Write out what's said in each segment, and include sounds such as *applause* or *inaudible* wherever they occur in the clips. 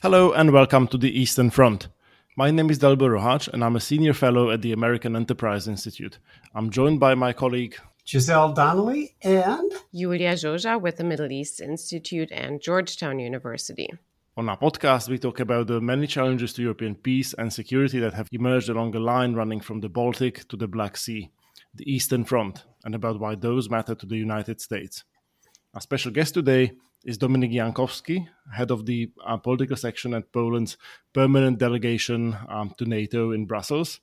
Hello and welcome to the Eastern Front. My name is Dalibor Rohac and I'm a senior fellow at the American Enterprise Institute. I'm joined by my colleague Giselle Donnelly and Iulia Joja with the Middle East Institute and Georgetown University. On our podcast, we talk about the many challenges to European peace and security that have emerged along a line running from the Baltic to the Black Sea, the Eastern Front, and about why those matter to the United States. Our special guest today is Dominik Jankowski, head of the uh, political section at Poland's permanent delegation um, to NATO in Brussels.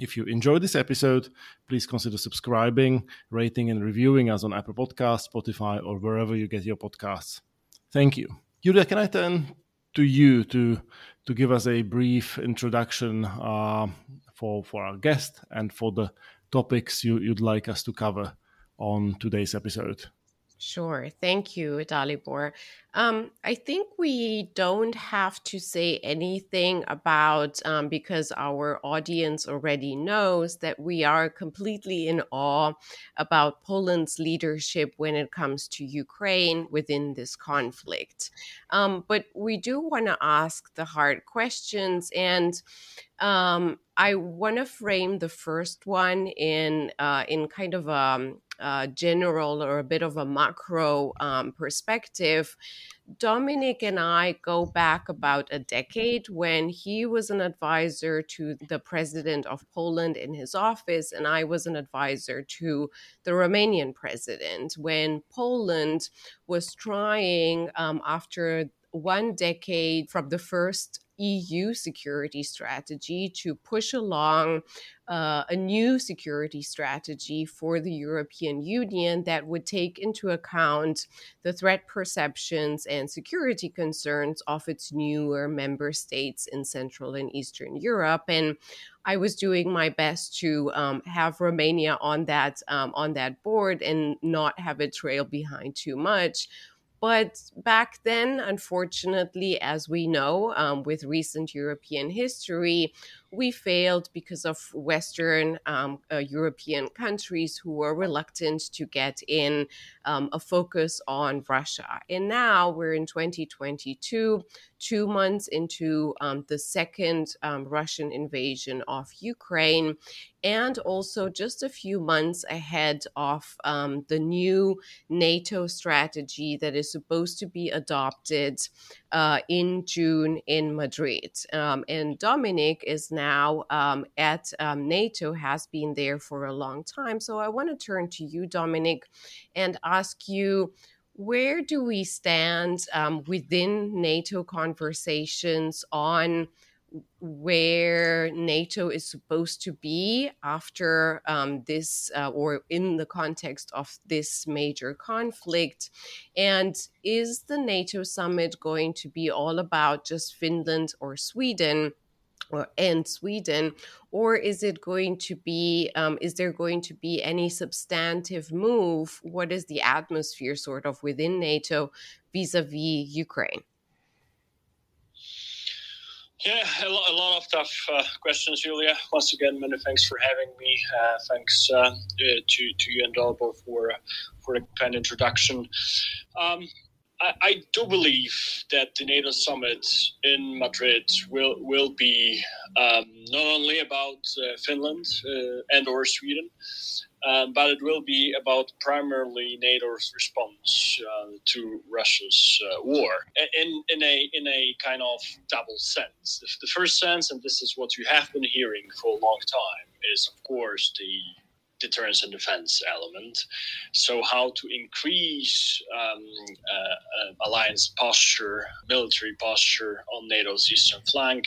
If you enjoyed this episode, please consider subscribing, rating, and reviewing us on Apple Podcasts, Spotify, or wherever you get your podcasts. Thank you. Iulia, can I turn to you to to give us a brief introduction uh, for for our guest and for the topics you, you'd like us to cover on today's episode? Sure. Thank you, Dalibor. Um, I think we don't have to say anything about, um, because our audience already knows that we are completely in awe about Poland's leadership when it comes to Ukraine within this conflict. Um, but we do want to ask the hard questions. And um, I want to frame the first one in, uh, in kind of a um, uh, general or a bit of a macro um, perspective, Dominik and I go back about a decade when he was an advisor to the president of Poland in his office, and I was an advisor to the Romanian president. When Poland was trying, um, after one decade from the first EU security strategy to push along uh, a new security strategy for the European Union that would take into account the threat perceptions and security concerns of its newer member states in Central and Eastern Europe. And I was doing my best to um, have Romania on that um, on that board and not have it trail behind too much but back then, unfortunately, as we know um, with recent European history, we failed because of Western um, uh, European countries who were reluctant to get in um, a focus on Russia. And now we're in 2022, two months into um, the second um, Russian invasion of Ukraine, and also just a few months ahead of um, the new NATO strategy that is supposed to be adopted uh, in June in Madrid. Um, and Dominik is now um, at um, NATO, has been there for a long time. So I want to turn to you, Dominik, and ask you where do we stand um, within NATO conversations on where NATO is supposed to be after um, this, uh, or in the context of this major conflict? And is the NATO summit going to be all about just Finland or Sweden? Or, and Sweden, or is it going to be? Um, is there going to be any substantive move? What is the atmosphere sort of within NATO vis-a-vis Ukraine? Yeah, a lot, a lot of tough uh, questions, Iulia. Once again, many thanks for having me. Uh, thanks uh, uh to, to you and Dalibor for for a kind introduction. Um, I, I, do believe that the NATO summit in Madrid will will be um, not only about uh, Finland uh, and or Sweden, um, but it will be about primarily NATO's response uh, to Russia's uh, war in, in, a, in a kind of double sense. The, the, first sense, and this is what you have been hearing for a long time, is of course the deterrence and defense element. So, how to increase um, uh, alliance posture, military posture on NATO's eastern flank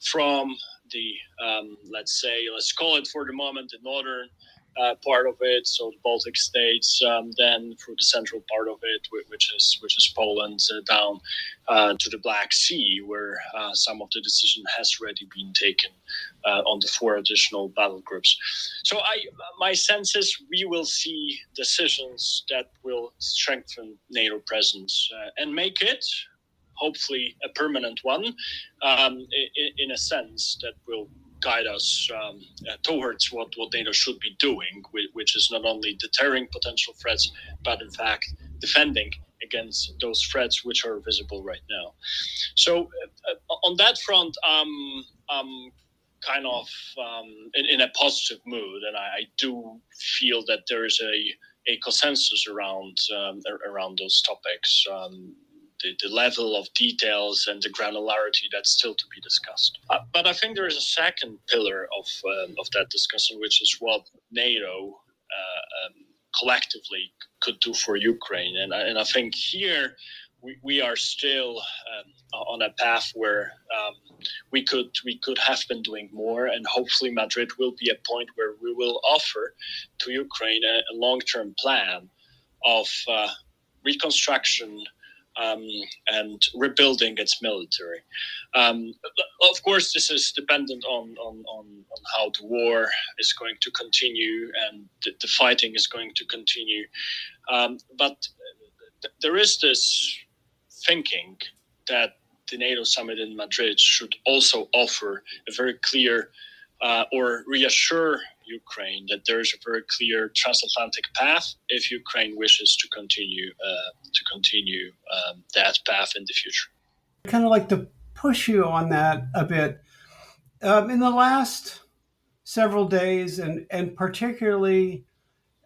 from the, um, let's say, let's call it for the moment, the northern uh, part of it, so the Baltic states, um, then through the central part of it, which is which is Poland, uh, down uh, to the Black Sea, where uh, some of the decision has already been taken uh, on the four additional battle groups. So, I my sense is we will see decisions that will strengthen NATO presence and make it. Hopefully, a permanent one, um, in, in a sense that will guide us um, uh, towards what, what NATO should be doing, which is not only deterring potential threats, but in fact defending against those threats which are visible right now. So uh, on that front, um, I'm kind of um, in, in, a positive mood, and I, I, do feel that there is a, a consensus around um, around those topics. Um, the, the, level of details and the granularity that's still to be discussed. Uh, but I think there is a second pillar of um, of that discussion, which is what NATO uh, um, collectively could do for Ukraine, and and I think here we, we are still um, on a path where um, we could we could have been doing more, and hopefully Madrid will be a point where we will offer to Ukraine a, a long term plan of uh, reconstruction. Um, and rebuilding its military. Um, of course, this is dependent on, on, on, on, how the war is going to continue and the, the fighting is going to continue. Um, but th- there is this thinking that the NATO summit in Madrid should also offer a very clear uh, or reassure Ukraine that there is a very clear transatlantic path if Ukraine wishes to continue uh, to continue um, that path in the future. I kind of like to push you on that a bit. Um, in the last several days, and and particularly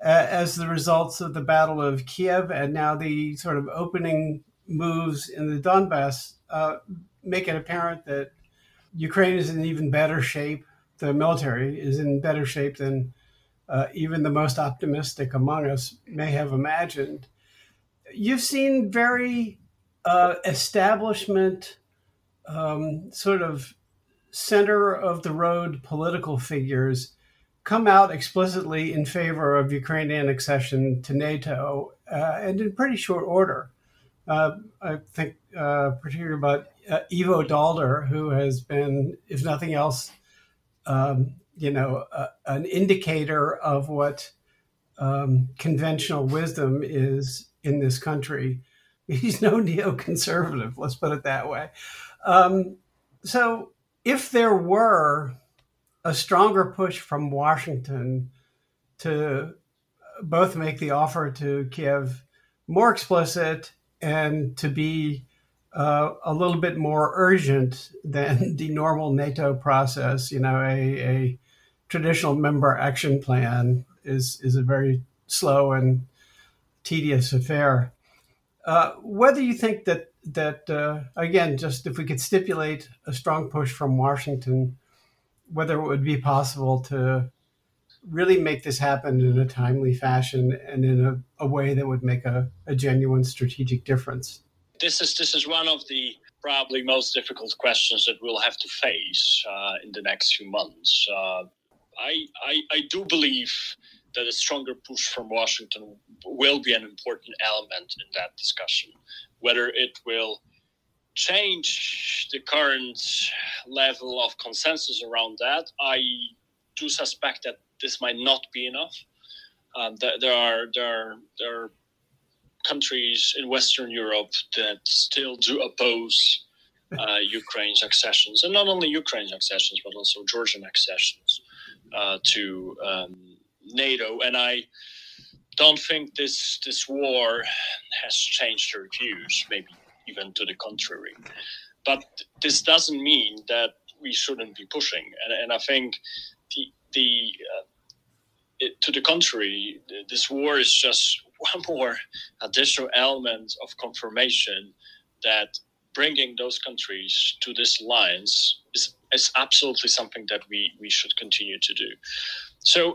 uh, as the results of the Battle of Kiev and now the sort of opening moves in the Donbass uh, make it apparent that Ukraine is in even better shape. The military is in better shape than uh, even the most optimistic among us may have imagined. You've seen very uh, establishment, um, sort of center of the road political figures come out explicitly in favor of Ukrainian accession to NATO uh, and in pretty short order. Uh, I think uh, particularly about uh, Ivo Daalder, who has been, if nothing else, um, you know, an indicator of what um, conventional wisdom is in this country. *laughs* He's no neoconservative, let's put it that way. Um, so, if there were a stronger push from Washington to both make the offer to Kiev more explicit and to be uh, a little bit more urgent than *laughs* the normal NATO process. You know, a, a traditional member action plan is is a very slow and tedious affair. Uh, whether you think that that uh, again, just if we could stipulate a strong push from Washington, whether it would be possible to really make this happen in a timely fashion and in a, a way that would make a, a genuine strategic difference? This is this is one of the probably most difficult questions that we'll have to face uh, in the next few months. Uh, I, I, I do believe that a stronger push from Washington will be an important element in that discussion. Whether it will change the current level of consensus around that, I do suspect that this might not be enough. Um, there, are there are there are countries in Western Europe that still do oppose uh, Ukraine's accessions, and not only Ukraine's accessions, but also Georgian accessions uh, to um, NATO. And I don't think this this war has changed their views, maybe even to the contrary. But this doesn't mean that we shouldn't be pushing. And, and I think the the uh, it, to the contrary, this war is just one more additional element of confirmation that bringing those countries to this lines is, is absolutely something that we, we should continue to do. So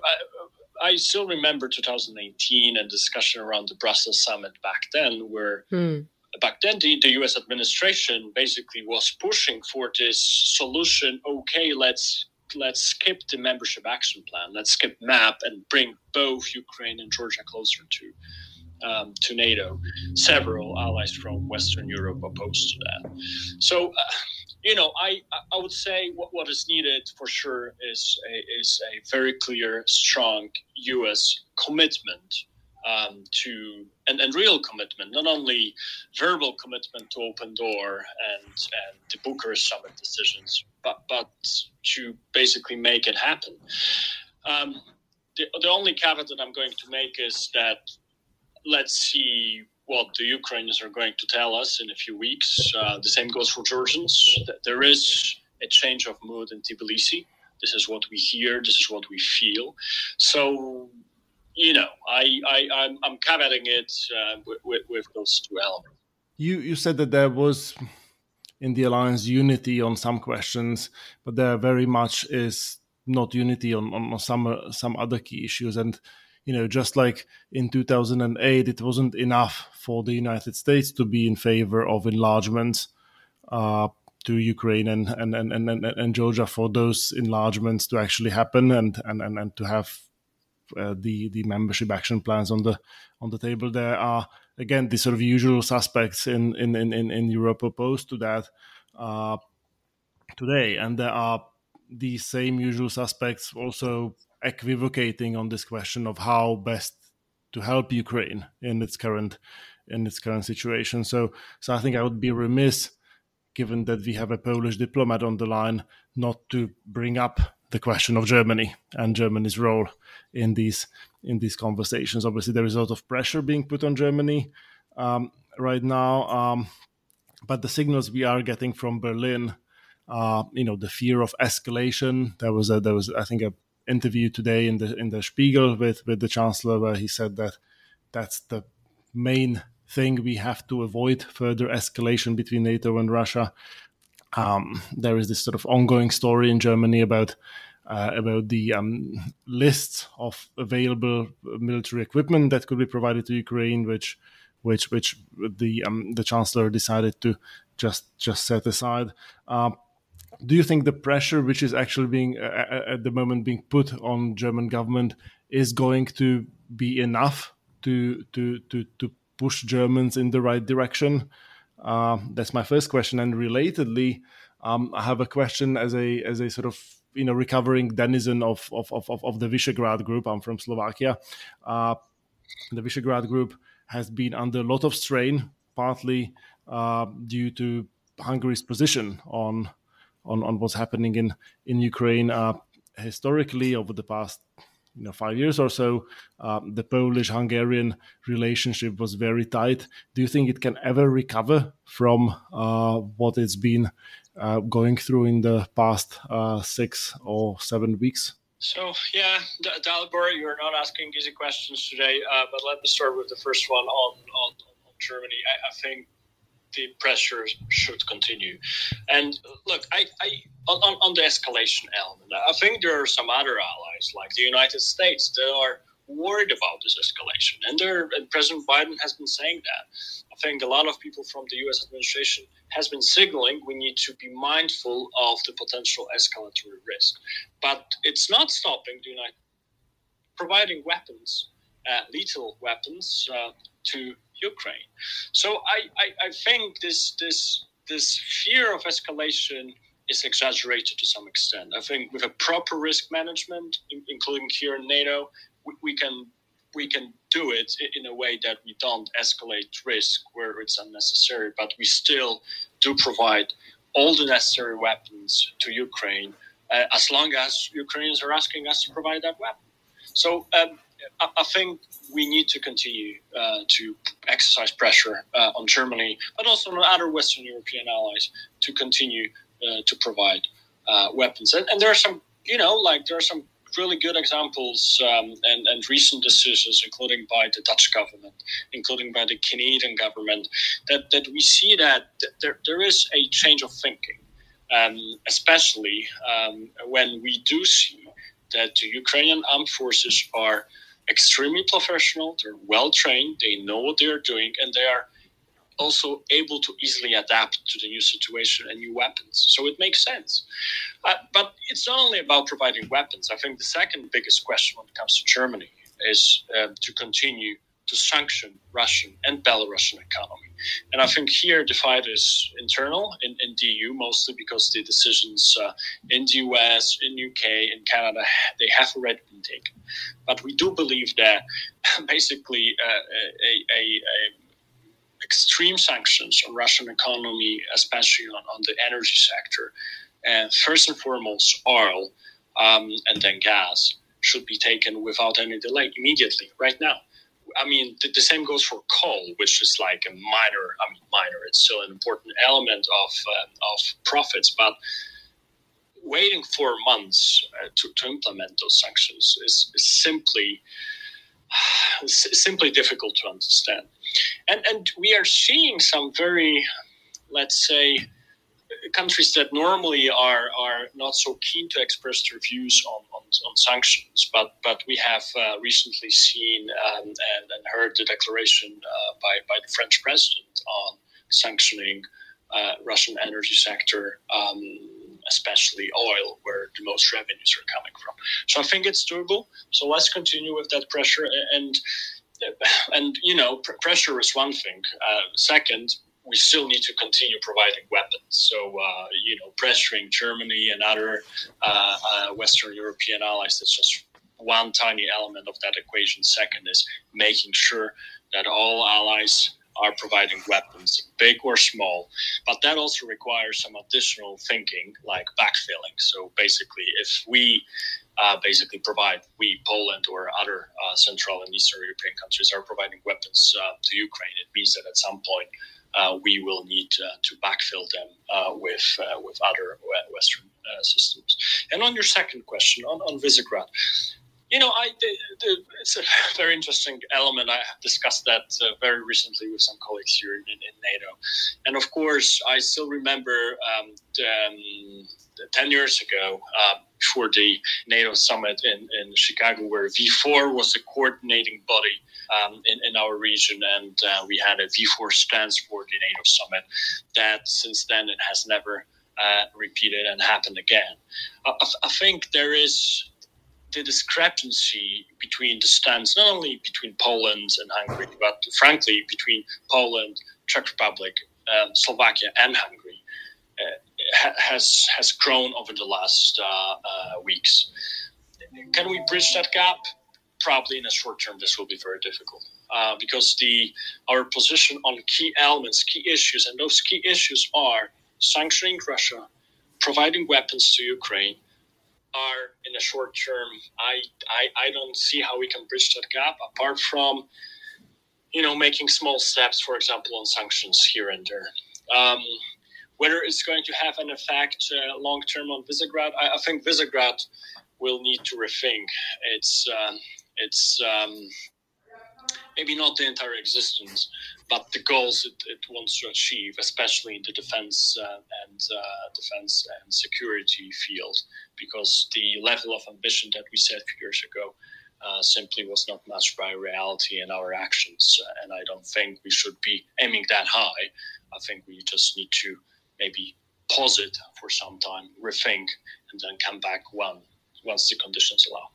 I, I still remember 2018 and discussion around the Brussels summit back then, where hmm. back then the, the US administration basically was pushing for this solution okay, let's let's skip the membership action plan. Let's skip MAP and bring both Ukraine and Georgia closer to um, to NATO. Several allies from Western Europe opposed to that. So, uh, you know, I I would say what, what is needed for sure is a, is a very clear, strong U.S. commitment um, to and, and real commitment, not only verbal commitment to open door and and the Bucharest summit decisions, but but to basically make it happen. Um, the, the only caveat that I'm going to make is that let's see what the Ukrainians are going to tell us in a few weeks. Uh, the same goes for Georgians. There is a change of mood in Tbilisi. This is what we hear. This is what we feel. So, you know, I, I I'm, I'm caveating it uh, with, with, those two elements. You you said that there was in the alliance unity on some questions, but there very much is not unity on, on some uh, some other key issues and you know, just like in 2008, it wasn't enough for the United States to be in favor of enlargements uh, to Ukraine and, and, and, and, and Georgia for those enlargements to actually happen and, and, and, and to have uh, the the membership action plans on the on the table. There are again the sort of usual suspects in in in, in Europe opposed to that uh, today, and there are the same usual suspects also equivocating on this question of how best to help Ukraine in its current in its current situation. So, so I think I would be remiss, given that we have a Polish diplomat on the line, not to bring up the question of Germany and Germany's role in these in these conversations. Obviously, there is a lot of pressure being put on Germany um, right now, um, but the signals we are getting from Berlin, uh, you know, the fear of escalation. There was a there was I think a interview today in the in the Spiegel with with the chancellor where he said that that's the main thing we have to avoid further escalation between NATO and Russia. Um, there is this sort of ongoing story in Germany about uh, about the um, list of available military equipment that could be provided to Ukraine, which which which the um, the chancellor decided to just just set aside. Uh, do you think the pressure which is actually being uh, at the moment being put on German government is going to be enough to to to to push Germans in the right direction? Uh, that's my first question. And relatedly, um, I have a question as a as a sort of you know recovering denizen of of of, of the Visegrad group. I'm from Slovakia. Uh, the Visegrad group has been under a lot of strain, partly uh, due to Hungary's position on on, on what's happening in in Ukraine. Uh, historically, over the past you know five years or so, uh, the Polish-Hungarian relationship was very tight. Do you think it can ever recover from uh, what it's been uh, going through in the past uh, six or seven weeks? So yeah, Dalibor, you're not asking easy questions today, uh, but let me start with the first one on on, on Germany. I, I think the pressure should continue. And look, I, I on, on the escalation element, I think there are some other allies like the United States that are worried about this escalation, and, and President Biden has been saying that. I think a lot of people from the U.S. administration has been signaling we need to be mindful of the potential escalatory risk, but it's not stopping the United providing weapons, uh, lethal weapons, uh, to Ukraine. So I, I, I think this this this fear of escalation is exaggerated to some extent. I think with a proper risk management, including here in NATO, we, we can we can do it in a way that we don't escalate risk where it's unnecessary, but we still do provide all the necessary weapons to Ukraine uh, as long as Ukrainians are asking us to provide that weapon. So um, I, think we need to continue uh, to exercise pressure uh, on Germany, but also on other Western European allies to continue uh, to provide uh, weapons. And, and, there are some, you know, like there are some really good examples um, and, and recent decisions, including by the Dutch government, including by the Canadian government, that, that we see that there, there is a change of thinking, um, especially um, when we do see that the Ukrainian armed forces are extremely professional, they're well trained, they know what they're doing, and they are also able to easily adapt to the new situation and new weapons. So it makes sense. Uh, but it's not only about providing weapons. I think the second biggest question when it comes to Germany is uh, to continue to sanction Russian and Belarusian economy. And I think here the fight is internal in, in the EU, mostly because the decisions uh, in the US, in UK, in Canada, they have already been taken. But we do believe that *laughs* basically uh, a, a, a, extreme sanctions on Russian economy, especially on, on the energy sector, and first and foremost oil um, and then gas, should be taken without any delay immediately, right now I mean, the, the, same goes for coal, which is like a minor. I mean, minor. It's still an important element of uh, of profits, but waiting four months uh, to, to implement those sanctions is, is simply *sighs* simply difficult to understand. And and we are seeing some very, let's say, countries that normally are are not so keen to express their views on, on, on sanctions, but but we have uh, recently seen um, and, and, heard the declaration uh, by by the French president on sanctioning uh, Russian energy sector. Um, especially oil, where the most revenues are coming from. So I think it's doable. So let's continue with that pressure. And and you know, pr- pressure is one thing. Uh, second, we still need to continue providing weapons. So, uh, you know, pressuring Germany and other uh, uh, Western European allies is just one tiny element of that equation. Second is making sure that all allies are providing weapons, big or small. But that also requires some additional thinking, like backfilling. So basically, if we uh, basically provide, we, Poland, or other uh, Central and Eastern European countries are providing weapons uh, to Ukraine, it means that at some point we will need uh, to backfill them uh, with, with other Western systems. And on your second question, on, on Visegrad, you know, I the, the, it's a *laughs* very interesting element. I have discussed that uh, very recently with some colleagues here in, in NATO, and of course, I still remember um, um, the ten years ago uh, before the NATO summit in, in Chicago, where V4 was the coordinating body um, in, in, our region, and uh, we had a V4 stance for the NATO summit. That since then it has never uh, repeated and happened again. I, I think there is the discrepancy between the stance, not only between Poland and Hungary, but frankly between Poland, Czech Republic, um, Slovakia, and Hungary, uh, has has grown over the last uh, uh, weeks. Can we bridge that gap? Probably in the short term, this will be very difficult uh, because the our position on key elements, key issues, and those key issues are sanctioning Russia, providing weapons to Ukraine, are in the short term, I, I I don't see how we can bridge that gap apart from you know making small steps, for example, on sanctions here and there. Um, whether it's going to have an effect uh, long term on Visegrad, I, I, think Visegrad will need to rethink its um, its um, maybe not the entire existence, but the goals it, it wants to achieve, especially in the defense uh, and uh, defense and security field, because the level of ambition that we set few years ago uh, simply was not matched by reality in our actions. and I don't think we should be aiming that high. I think we just need to maybe pause it for some time, rethink, and then come back one once the conditions allow.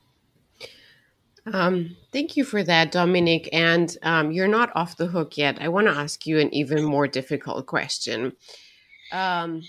Um, thank you for that, Dominik. And um, you're not off the hook yet. I want to ask you an even more difficult question. Um,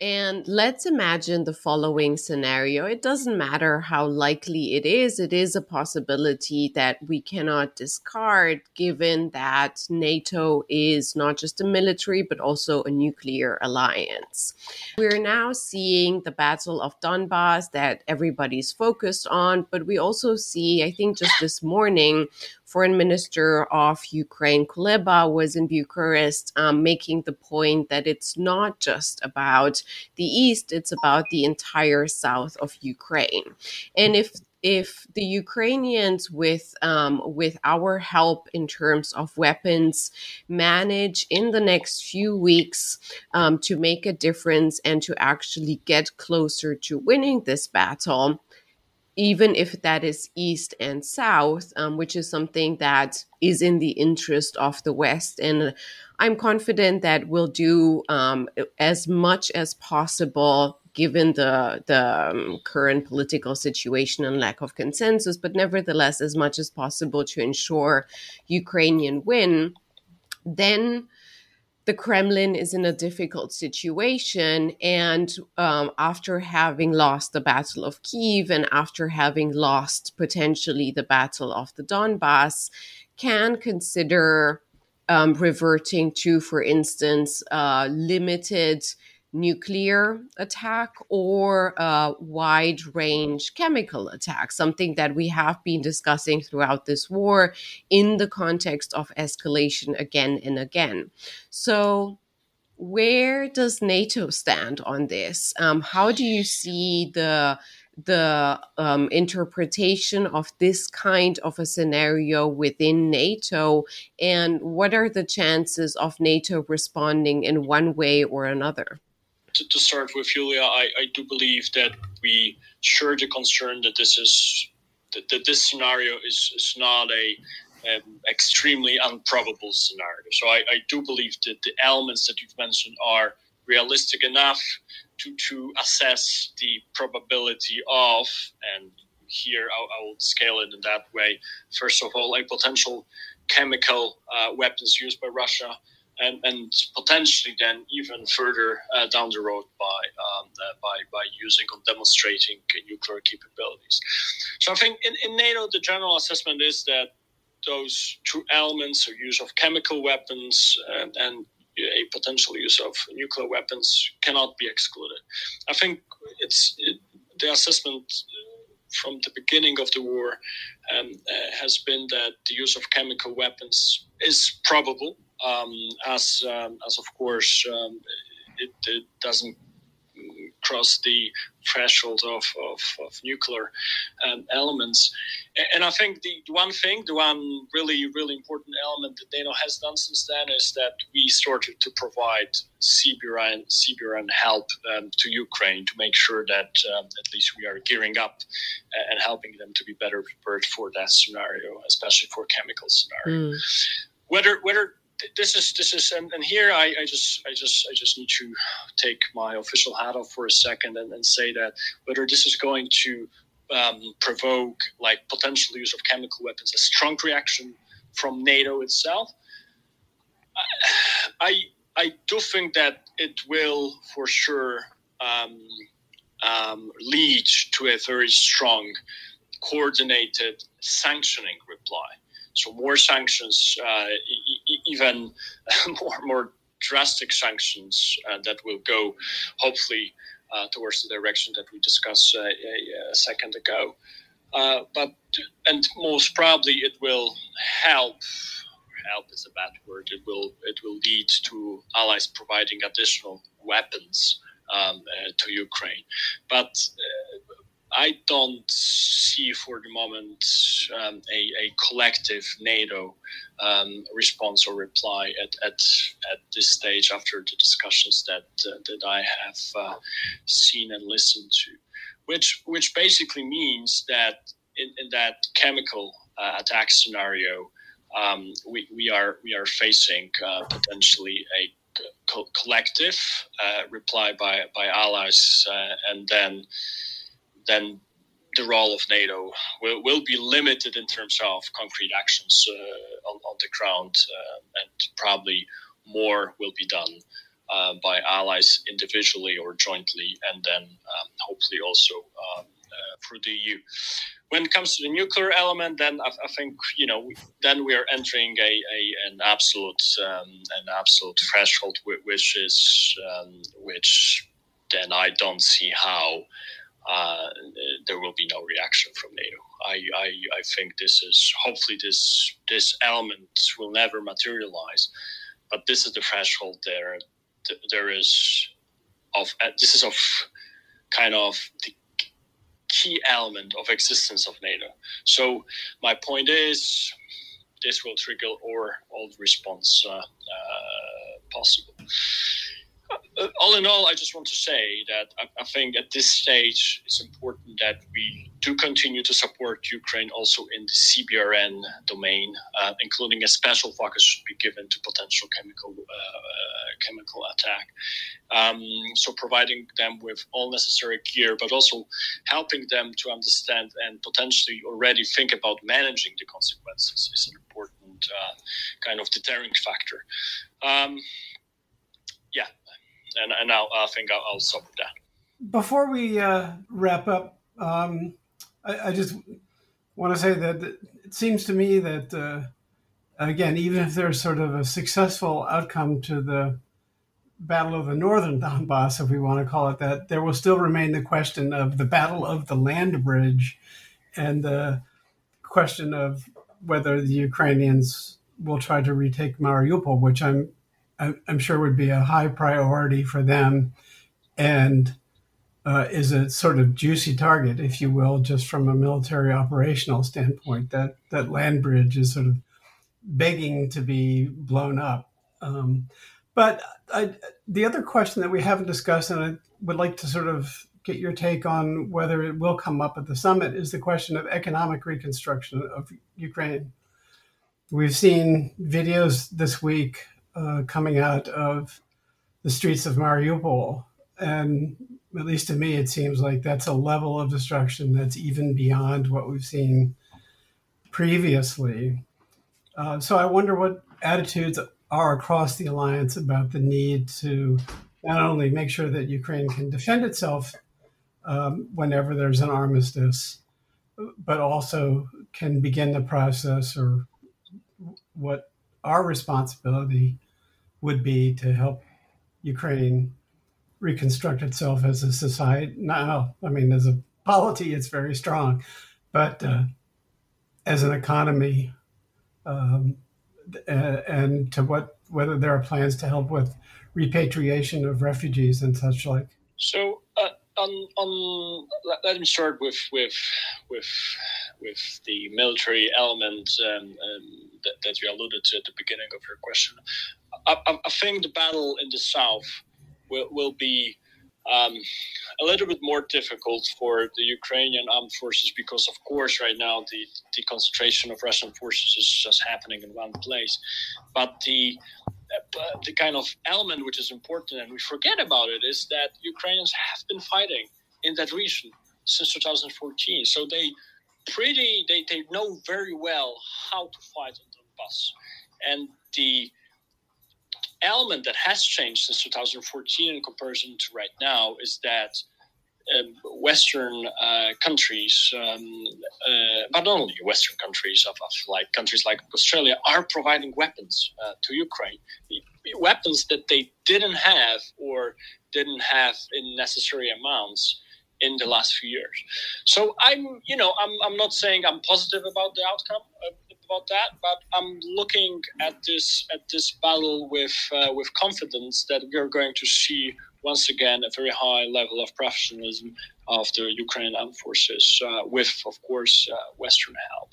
and let's imagine the following scenario. It doesn't matter how likely it is, it is a possibility that we cannot discard, given that NATO is not just a military, but also a nuclear alliance. We're now seeing the Battle of Donbass that everybody's focused on, but we also see, I think just this morning, Foreign Minister of Ukraine, Kuleba, was in Bucharest um, making the point that it's not just about the East, it's about the entire south of Ukraine. And if if the Ukrainians, with um, with our help in terms of weapons, manage in the next few weeks um, to make a difference and to actually get closer to winning this battle, even if that is east and south, um, which is something that is in the interest of the West. And I'm confident that we'll do um, as much as possible given the the um, current political situation and lack of consensus, but nevertheless, as much as possible to ensure Ukrainian win. Then the Kremlin is in a difficult situation. And um, after having lost the Battle of Kiev and after having lost potentially the Battle of the Donbass, can consider um, reverting to, for instance, uh, limited nuclear attack or a wide range chemical attack, something that we have been discussing throughout this war in the context of escalation again and again. So, where does NATO stand on this? Um, how do you see the the um, interpretation of this kind of a scenario within NATO, and what are the chances of NATO responding in one way or another? To, to start with, Iulia, I, I do believe that we share the concern that this is that, that this scenario is, is not a um, extremely improbable scenario. So I, I do believe that the elements that you've mentioned are realistic enough to, to assess the probability of, and here I, I will scale it in that way. First of all, a potential chemical uh, weapons used by Russia, and, and potentially then even further uh, down the road by, um, uh, by, by using or demonstrating nuclear capabilities. So I think in, in NATO, the general assessment is that those two elements, or use of chemical weapons and, and a potential use of nuclear weapons cannot be excluded. I think it's it, the assessment from the beginning of the war um, uh, has been that the use of chemical weapons is probable, um, as um, as of course um, it, it, doesn't cross the threshold of, of, of nuclear um, elements. And I think the one thing, the one really, really important element that NATO has done since then is that we started to provide CBRN, CBRN help um, to Ukraine to make sure that um, at least we are gearing up and helping them to be better prepared for that scenario, especially for chemical scenario. Mm. Whether whether this is this is and, and here I, I just I just I just need to take my official hat off for a second and, and say that whether this is going to um, provoke like potential use of chemical weapons, a strong reaction from NATO itself, I I do think that it will for sure um, um, lead to a very strong, coordinated sanctioning reply so more sanctions, uh, e- even *laughs* more more drastic sanctions uh, that will go, hopefully, uh, towards the direction that we discussed uh, a, second ago. Uh, but and most probably it will help. Help is a bad word. It will it will lead to allies providing additional weapons um, uh, to Ukraine. But I don't see for the moment um, a, a, collective NATO um, response or reply at, at, at this stage after the discussions that uh, that I have uh, seen and listened to, which which basically means that in, in that chemical uh, attack scenario, um, we, we are we are facing uh, potentially a co- collective uh, reply by by allies, uh, and then then the role of NATO will, will be limited in terms of concrete actions uh, on, on, the ground, uh, and probably more will be done uh, by allies individually or jointly, and then um, hopefully also um, uh, through the EU. When it comes to the nuclear element, then I, I think you know then we are entering a, a an absolute um, an absolute threshold, which is um, which then I don't see how uh, there will be no reaction from NATO. I, I, I think this is hopefully this this element will never materialize, but this is the threshold. There, there is of uh, this is of kind of the key element of existence of NATO. So my point is, this will trigger or all response uh, uh, possible all in all, I just want to say that I, I, think at this stage it's important that we do continue to support Ukraine also in the CBRN domain, uh, including a special focus should be given to potential chemical uh, chemical attack. Um, so providing them with all necessary gear, but also helping them to understand and potentially already think about managing the consequences is an important uh, kind of deterring factor. Um, yeah, and, and I'll, I think I'll, I'll stop with that. Before we uh, wrap up, um, I, I, just want to say that it seems to me that, uh, again, even if there's sort of a successful outcome to the battle of the northern Donbass, if we want to call it that, there will still remain the question of the battle of the land bridge and the question of whether the Ukrainians will try to retake Mariupol, which I'm I'm sure would be a high priority for them, and uh, is a sort of juicy target, if you will, just from a military operational standpoint. That that land bridge is sort of begging to be blown up. Um, but I, the other question that we haven't discussed, and I would like to sort of get your take on whether it will come up at the summit, is the question of economic reconstruction of Ukraine. We've seen videos this week uh, coming out of the streets of Mariupol, and at least to me, it seems like that's a level of destruction that's even beyond what we've seen previously. Uh, so I wonder what attitudes are across the alliance about the need to not only make sure that Ukraine can defend itself um, whenever there's an armistice, but also can begin the process or what our responsibility would be to help Ukraine reconstruct itself as a society. Now, I mean, as a polity, it's very strong, but uh, as an economy, um, and to what whether there are plans to help with repatriation of refugees and such like. So, uh, on, on let, let, me start with with with with the military element um, um, that, that, you alluded to at the beginning of your question. I, I, I think the battle in the south will, will be um, a little bit more difficult for the Ukrainian armed forces because, of course, right now the, the concentration of Russian forces is just happening in one place. But the uh, the kind of element which is important and we forget about it is that Ukrainians have been fighting in that region since 2014. So they pretty they, they know very well how to fight on the bus. And the element that has changed since 2014 in comparison to right now is that um, Western uh, countries, um, uh, but not only Western countries, of, of, like countries like Australia, are providing weapons uh, to Ukraine, weapons that they didn't have or didn't have in necessary amounts in the last few years. So I'm, you know, I'm, I'm not saying I'm positive about the outcome about that, but I'm looking at this at this battle with uh, with confidence that we are going to see once again a very high level of professionalism of the Ukrainian armed forces, uh, with of course uh, Western help.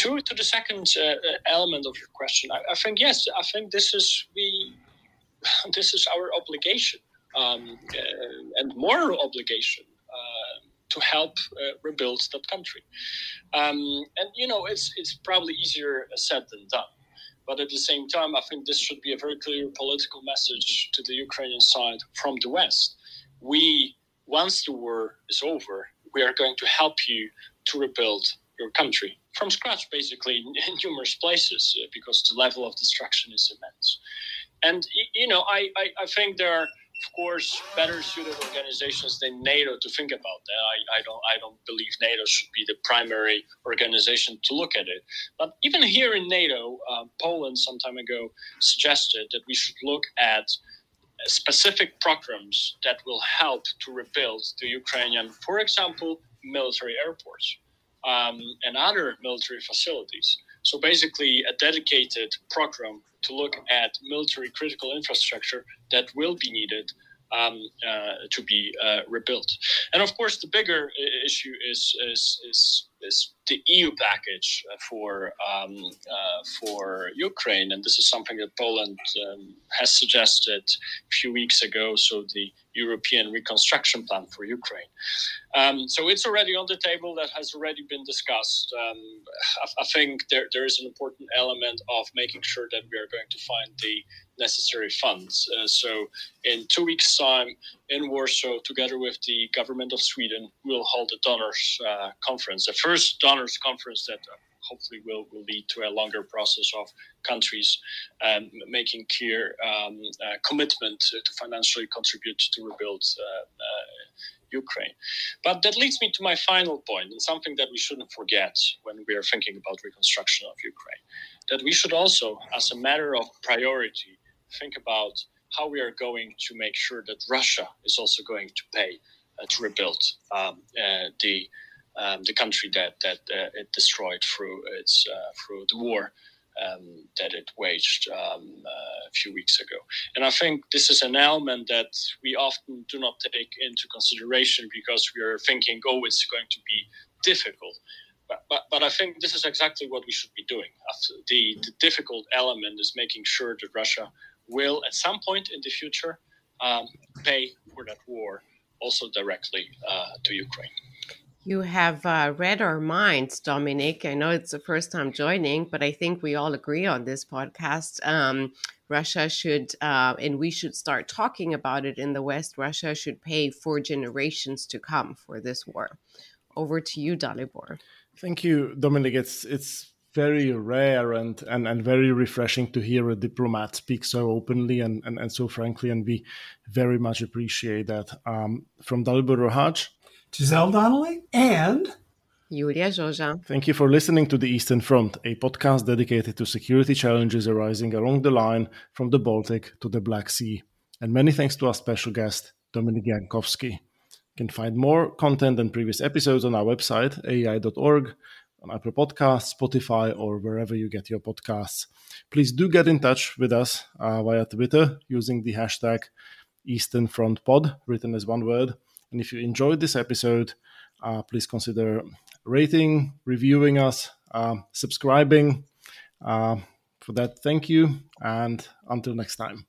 To to the second uh, element of your question, I, I, think yes, I think this is we *laughs* this is our obligation um, uh, and moral obligation uh, to help uh, rebuild that country. Um, and you know, it's it's probably easier said than done. But at the same time, I think this should be a very clear political message to the Ukrainian side from the West. We, once the war is over, we are going to help you to rebuild your country from scratch, basically, in numerous places, uh, because the level of destruction is immense. And, you know, I, I, I think there are of course, better suited organizations than NATO to think about that. I, I, don't I don't believe NATO should be the primary organization to look at it. But even here in NATO, uh, Poland some time ago suggested that we should look at specific programs that will help to rebuild the Ukrainian, for example, military airports um, and other military facilities. So basically, a dedicated program to look at military critical infrastructure that will be needed um, uh, to be uh, rebuilt. And of course, the bigger issue is is, is, is the EU package for um, uh, for Ukraine, and this is something that Poland um, has suggested a few weeks ago. So the European reconstruction plan for Ukraine. Um, so it's already on the table. That has already been discussed. Um, I, I, think there, there is an important element of making sure that we are going to find the necessary funds. Uh, so in two weeks' time in Warsaw, together with the government of Sweden, we'll hold a donors uh, conference, the first donors conference that uh, hopefully will, will lead to a longer process of countries um, making clear um, uh, commitment to, financially contribute to rebuild uh, uh, Ukraine. But that leads me to my final point, and something that we shouldn't forget when we are thinking about reconstruction of Ukraine, that we should also, as a matter of priority, think about how we are going to make sure that Russia is also going to pay uh, to rebuild um, uh, the um, the country that that uh, it destroyed through its uh, through the war um, that it waged um, uh, a few weeks ago. And I think this is an element that we often do not take into consideration because we are thinking, oh, it's going to be difficult. But, but, but I think this is exactly what we should be doing. The, the difficult element is making sure that Russia will, at some point in the future, um, pay for that war also directly uh, to Ukraine. You have uh, read our minds, Dominik. I know it's the first time joining, but I think we all agree on this podcast. Um, Russia should, uh, and we should start talking about it in the West. Russia should pay for generations to come for this war. Over to you, Dalibor. Thank you, Dominik. It's it's very rare and, and, and very refreshing to hear a diplomat speak so openly and, and, and so frankly, and we very much appreciate that. Um, from Dalibor Rohac, Giselle Donnelly, and Iulia Joja. Thank you for listening to The Eastern Front, a podcast dedicated to security challenges arising along the line from the Baltic to the Black Sea. And many thanks to our special guest, Dominik Jankowski. You can find more content and previous episodes on our website, aei.org, on Apple Podcasts, Spotify, or wherever you get your podcasts. Please do get in touch with us uh, via Twitter using the hashtag Eastern Front Pod, written as one word and if you enjoyed this episode, uh, please consider rating, reviewing us, uh, subscribing. Uh, for that, thank you, and until next time.